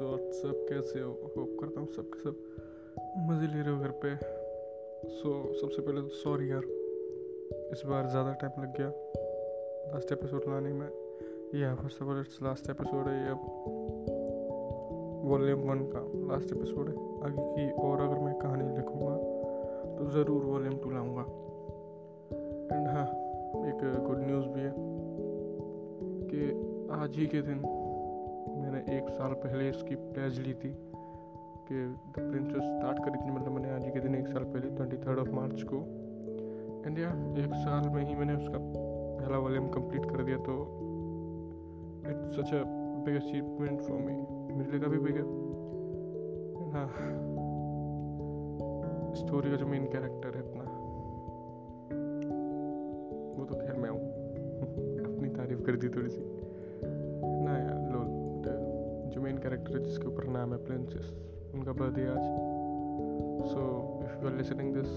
सो सब कैसे हो? होप करता हूँ सब के सब मज़े ले रहे हो घर पे। सो so, सबसे पहले तो सॉरी यार इस बार ज़्यादा टाइम लग गया। लास्ट एपिसोड लाने में। या first of all it's last episode है। ये अब वॉल्यूम वन का लास्ट एपिसोड है। आगे की और अगर मैं कहानी लिखूँगा तो ज़रूर वॉल्यूम टू लाऊँगा। एंड हाँ एक गुड न्यूज़ भी है कि आज ही के दिन एक साल पहले इसकी प्लेज ली थी कि द प्रिंसेस स्टार्ट करी थी मतलब मैंने आज के दिन एक साल पहले ट्वेंटी थर्ड ऑफ़ मार्च को। एंड या एक साल में ही मैंने उसका पहला वॉल्यूम कंप्लीट कर दिया तो it's such a big achievement for me मेरे लिए काफ़ी बिग स्टोरी का जो मेन कैरेक्टर है इतना वो तो खैर मैं हूँ। अपनी तारीफ़ कर दी थोड़ी सी। कैरेक्टर है जिसके ऊपर नाम है प्रिंसेस उनका बर्थडे आज। So if you are listening this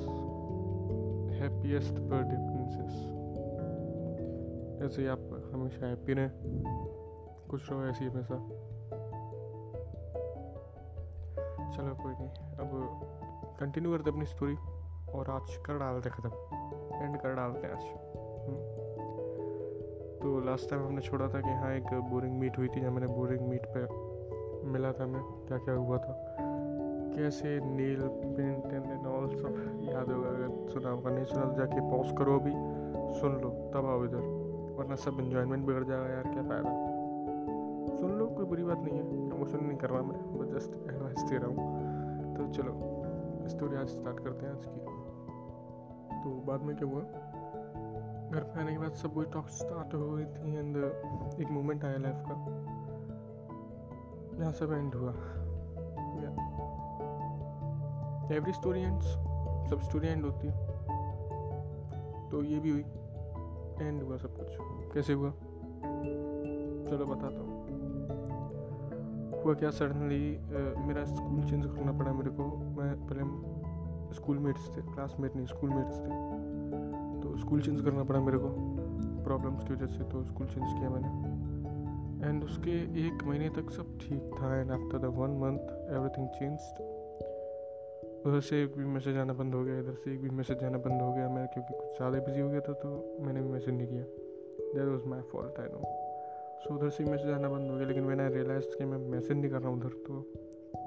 happiest birthday princess ऐसे ही आप हमेशा हैप्पी रहें, खुश रहो, ऐसे हमेशा। चलो कोई नहीं, अब कंटिन्यू करते अपनी स्टोरी और आज कर डालते ख़त्म। एंड कर डालते हैं आज। हम्म। तो लास्ट टाइम हमने छोड़ा था कि हाँ एक बोरिंग मीट हुई थी, जहाँ मैंने बोरिंग मीट पे मिला था मैं क्या क्या हुआ था। कैसे नील पेंट एंड ऑल सब याद होगा अगर सुना होगा, नहीं सुना तो जाके पॉज करो अभी, सुन लो, तब आओ इधर, वरना सब इन्जॉयमेंट बिगड़ जाएगा यार, क्या फ़ायदा। सुन लो, कोई बुरी बात नहीं है प्रमोशन नहीं कर रहा मैं बस जस्ट एडवाइस दे रहा हूँ। तो चलो स्टोरी आज स्टार्ट करते हैं आज की। तो बाद में क्या हुआ? घर पे आने के बाद सब वही टॉक स्टार्ट हो गई थी एंड एक मोमेंट आया लाइफ का। जहाँ सब एंड हुआ। एवरी स्टोरी एंड्स सब स्टोरी एंड होती है। तो ये भी हुई। एंड हुआ सब कुछ। कैसे हुआ? चलो बताता हूँ। हुआ क्या सडनली मेरा स्कूल चेंज करना पड़ा मेरे को। मैं पहले स्कूल मेट्स थे क्लासमेट नहीं स्कूल मेट्स थे। तो स्कूल चेंज करना पड़ा मेरे को। प्रॉब्लम्स की वजह से तो स्कूल चेंज किया मैंने। एंड उसके एक महीने तक सब ठीक था. And after the one month everything changed उधर से एक भी मैसेज आना बंद हो गया. इधर से एक भी मैसेज आना बंद हो गया. मैं क्योंकि कुछ ज़्यादा बिज़ी हो गया था तो मैंने भी मैसेज नहीं किया. That was my fault I know so उधर से मैसेज आना बंद हो गया, लेकिन मैंने रियलाइज़ कि मैं मैसेज नहीं कर रहा हूँ उधर तो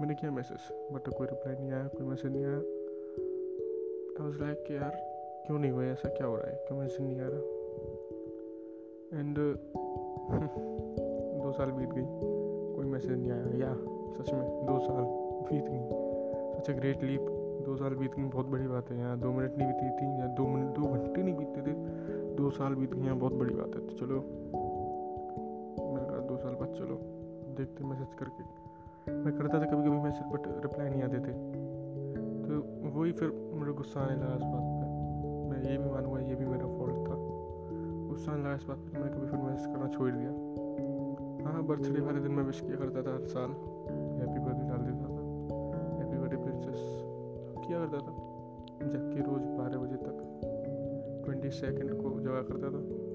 मैंने किया मैसेज बट कोई रिप्लाई नहीं आया, कोई मैसेज नहीं आया. आई वॉज़ लाइक कि यार, क्यों नहीं हुआ? ऐसा क्या हो रहा है? क्यों मैसेज नहीं आ रहा? एंड दो साल बीत गई। कोई मैसेज नहीं आया। या, सच में, दो साल बीत गई। सच ए ग्रेट लीप, दो साल बीत गई, बहुत बड़ी बात है। यहाँ दो मिनट नहीं बीती थी, या दो मिनट दो घंटे नहीं बीतते थे। दो साल बीत गए यहाँ बहुत बड़ी बात है। तो चलो, मैंने कहा दो साल बाद चलो, देखते मैसेज करके। मैं करता था कभी कभी मैसेज, बट रिप्लाई नहीं आते थे। तो वही फिर मेरे गुस्सा आने लगा इस बात पर मैं ये भी मानूँगा, ये भी मेरा फॉल्ट था। गुस्सा आने लगा इस बात पर मैंने कभी फिर मैसेज करना छोड़ दिया। हाँ बर्थडे वाले दिन मैं विश किया करता था हर साल। हैप्पी बर्थडे डाल देता था। हैप्पी बर्थडे प्रिंसेस किया करता था। जबकि रोज़ बारह बजे तक ट्वेंटी सेकेंड को जगा करता था।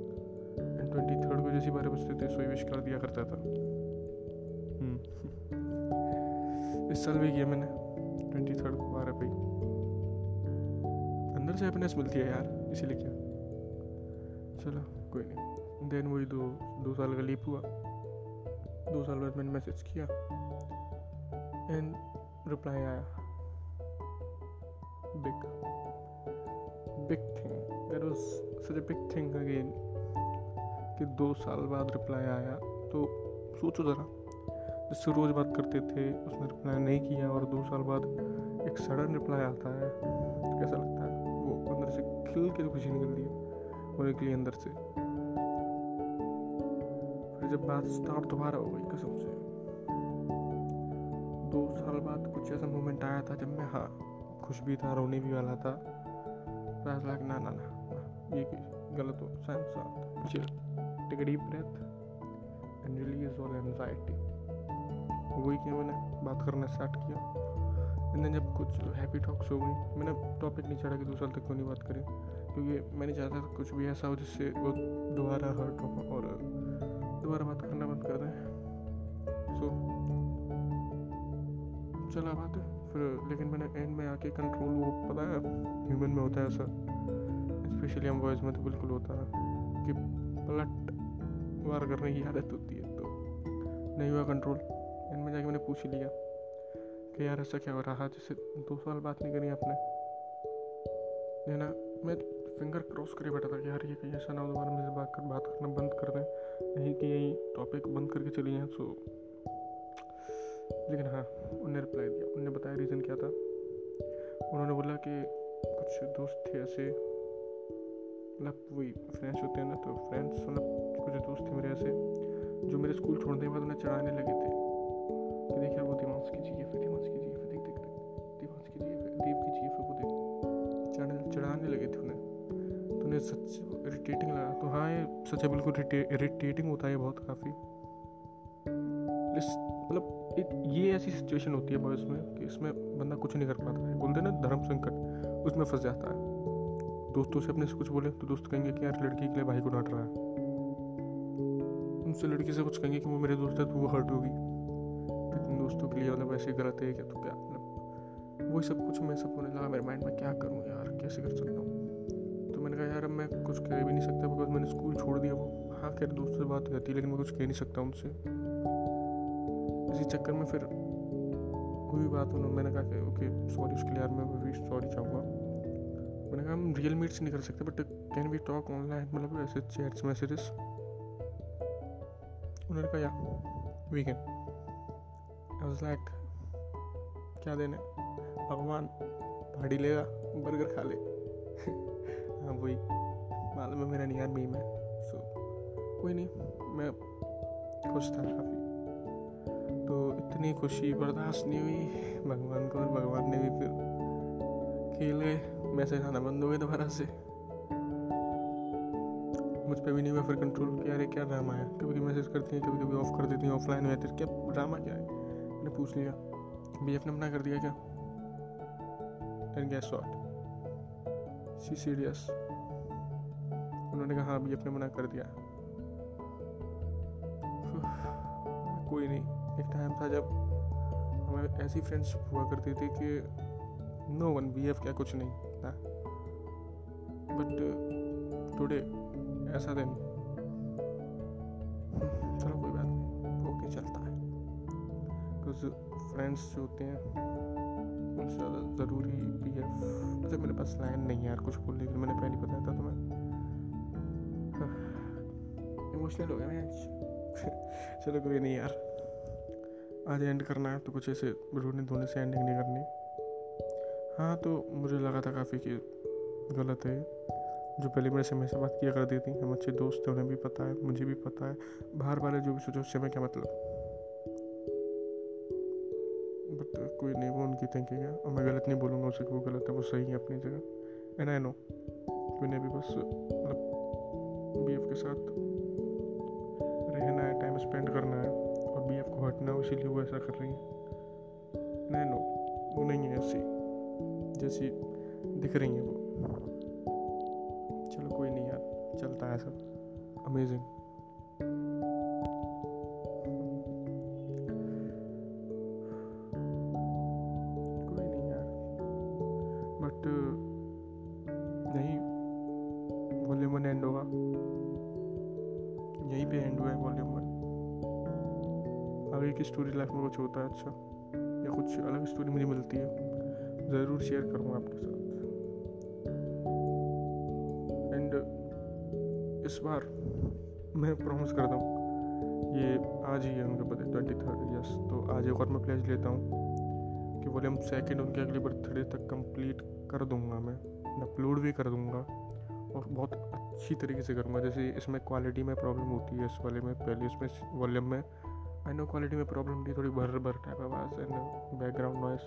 एंड ट्वेंटी थर्ड को जैसे बारह बजते थे सोई विश कर दिया करता था। इस साल भी किया मैंने। ट्वेंटी थर्ड को बारह पे अंदर से हैप्पीनेस मिलती है यार, इसीलिए क्या। चलो, कोई नहीं। देन वही दो दो साल का लीप हुआ। दो साल बाद मैंने मैसेज किया। एंड रिप्लाई आया। Big big thing that was such a big thing again कि दो साल बाद रिप्लाई आया। तो सोचो ज़रा, जिससे रोज़ बात करते थे, उसने रिप्लाई नहीं किया और दो साल बाद एक सडन रिप्लाई आता है। तो कैसा लगता है? वो अंदर से खिल के खुशी निकल रही है वो निकली अंदर से। जब बात स्टार्ट दोबारा हो गई, कसम से। दो साल बाद कुछ ऐसा मोमेंट आया था जब मैं हाँ खुश भी था, रोने भी वाला था। लाइक ना ना ना ये गलत हो साइंस साथ। Take deep breath and release all anxiety वही किया मैंने, बात करना स्टार्ट किया। एंड देन जब कुछ हैप्पी टॉक्स हो गई, मैंने टॉपिक नहीं चढ़ा कि दो साल तक क्यों नहीं बात करें। क्योंकि मैंने चाहता था कुछ भी ऐसा हो जिससे वो दोबारा हर्ट हो और दोबारा बात करना बंद कर दें। सो चला बात है। फिर, लेकिन मैंने एंड में आके कंट्रोल वो पता है ह्यूमन में होता है ऐसा। स्पेशली हम वॉइस में तो बिल्कुल होता है कि पलट वार करने की आदत होती है तो नहीं हुआ कंट्रोल एंड में जाके मैंने पूछ लिया कि यार ऐसा क्या हो रहा जैसे दो साल बात नहीं करी आपने। है ना? मैं फिंगर क्रॉस करे बैठा था कि यार ये कहीं ऐसा ना हो, दोबारा मुझे बात कर, बात करना बंद कर दें। यहीं कि यही टॉपिक बंद करके चली हैं सो लेकिन हाँ उन्होंने रिप्लाई दिया। उन्होंने बताया रीज़न क्या था। उन्होंने बोला कि कुछ दोस्त थे ऐसे मतलब वही फ्रेंड्स होते हैं ना तो फ्रेंड्स मतलब कुछ दोस्त थे मेरे ऐसे, जो मेरे स्कूल छोड़ने के बाद उन्हें चढ़ाने लगे थे। कि देख यार वो दिमाग कीजिए फिर दिमाग कीजिए फिर देख देख दिमाग कीजिए फिर देव कीजिए फिर वो देख। चढ़ाने लगे थे उन्हें। तो उन्हें सच इरिटेटिंग लगा तो हाँ ये सच है, बिल्कुल इरिटेटिंग होता है बहुत काफ़ी। मतलब एक, ये ऐसी सिचुएशन होती है बॉयज़ में कि इसमें बंदा कुछ नहीं कर पाता है। बोलते ना, धर्म संकट, उसमें फंस जाता है। दोस्तों से अपने से कुछ बोले तो दोस्त कहेंगे कि यार, लड़की के लिए भाई को डांट रहा है। उनसे लड़की से कुछ कहेंगे कि वो मेरे दोस्त है तो वो हर्ट होगी। लेकिन दोस्तों के लिए मतलब ऐसे गलत है क्या तो क्या मतलब वही सब कुछ मैं सब होने लगा मेरे माइंड में, क्या करूँ यार, कैसे कर सकता हूँ? कहा यार, अब मैं कुछ कह भी नहीं सकता बिकॉज़ मैंने स्कूल छोड़ दिया वो। हाँ खैर दोस्त से बात है, लेकिन मैं कुछ कह नहीं सकता उनसे। इसी चक्कर में फिर हुई बात उन्होंने, मैंने कहा कि, ओके सॉरी उसके लिए यार, मैं भी सॉरी चाहूँगा। मैंने कहा, हम रियल मीट से नहीं कर सकते but can we talk online मतलब ऐसे चैट्स मैसेजेस उन्होंने कहा या we can I was like क्या देने? भगवान, भाड़ी लेगा बर्गर खा ले। हाँ वही। मालूम है मेरा नहीं यार मीम है। सो कोई नहीं, मैं खुश था काफ़ी। तो इतनी खुशी बर्दाश्त नहीं हुई, भगवान को और भगवान ने भी फिर खेल मैसेज आना बंद हो गए दोबारा से। मुझ पर भी नहीं हुआ फिर कंट्रोल किया अरे क्या ड्रामा है? कभी कभी मैसेज करती हैं, कभी कभी ऑफ़ कर देती हैं ऑफलाइन में। क्या ड्रामा क्या है? मैंने पूछ लिया। बी एफ़ ने मना कर दिया क्या? And guess what see serious उन्होंने कहा हाँ बी एफ़ ने मना कर दिया कोई नहीं। एक टाइम था जब हमें ऐसी फ्रेंड्स हुआ करती थी कि नो वन बी एफ़ क्या कुछ नहीं था बट टुडे ऐसा दिन। चलो, कोई बात नहीं। ओके चलता है। कुछ फ्रेंड्स जो होते हैं, उनसे ज़्यादा ज़रूरी बी एफ़ अच्छा मेरे पास लाइन नहीं है यार कुछ बोलने के लिए। मैंने पहले बताया था तुम्हें। इमोशनल हो गया मैं चलो कोई नहीं यार आज एंड करना है तो कुछ ऐसे रोने धोने से एंडिंग नहीं करनी हाँ तो मुझे लगा था काफ़ी कि गलत है जो पहले मेरे से हमेशा बात किया करती थी हम अच्छे दोस्त थे उन्हें भी पता है मुझे भी पता है बाहर वाले जो भी सोचो उससे मैं क्या मतलब बट कोई नहीं वो उनकी थिंकिंग है और मैं गलत नहीं बोलूँगा उसे कि वो गलत है वो सही है अपनी जगह एंड आई नो मैंने भी बस मतलब बी के साथ रहना है टाइम स्पेंड करना है और बी एफ़ को हटना है, इसीलिए वो ऐसा कर रही है। नहीं नो वो नहीं है ऐसी, जैसी दिख रही है वो। चलो, कोई नहीं यार, चलता है सब अमेजिंग की स्टोरी लाइफ में कुछ होता है अच्छा। या कुछ अलग स्टोरी मुझे मिलती है। ज़रूर शेयर करूँगा आपके साथ। एंड इस बार मैं प्रॉमिस करता हूँ, ये आज ही है उनका बर्थडे ट्वेंटी थर्ड यस तो आज एक और मैं प्लेज लेता हूँ कि बोले हम सेकेंड उनके अगले बर्थडे तक कंप्लीट कर दूँगा मैं। अपलोड भी कर दूँगा और बहुत अच्छी तरीके से करूँगा। जैसे इसमें क्वालिटी में प्रॉब्लम होती है, इस वाले में, पहले इसमें वॉल्यूम में आई नो क्वालिटी में प्रॉब्लम थी थोड़ी भर भर टाइप आवाज़ and background noise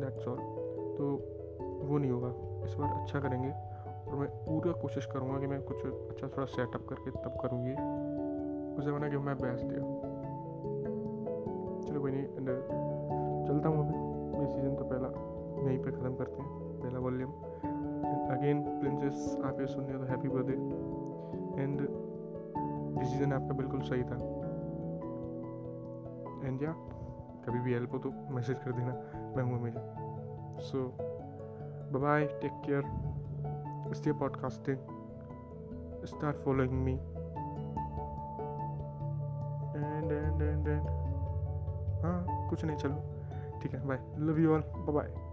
that's all तो वो नहीं होगा। इस बार अच्छा करेंगे। और मैं पूरा कोशिश करूँगा कि मैं कुछ अच्छा थोड़ा सेटअप करके तब करूँगी उस ज़माना कि मैं बेस्ट दिया चलो कोई नहीं एंड चलता हूँ अभी। ये सीज़न तो पहला, यहीं पे ख़त्म करते हैं। पहला वॉल्यूम अगेन प्रिंसेस आप ये सुनने तो हैप्पी बर्थडे एंड डिसीज़न आपका बिल्कुल सही था। एंड या कभी भी हेल्प हो तो मैसेज कर देना, मैं हूँ हमेशा so bye take care stay podcasting start following me and and and and हाँ कुछ नहीं, चलो। ठीक है bye love you all bye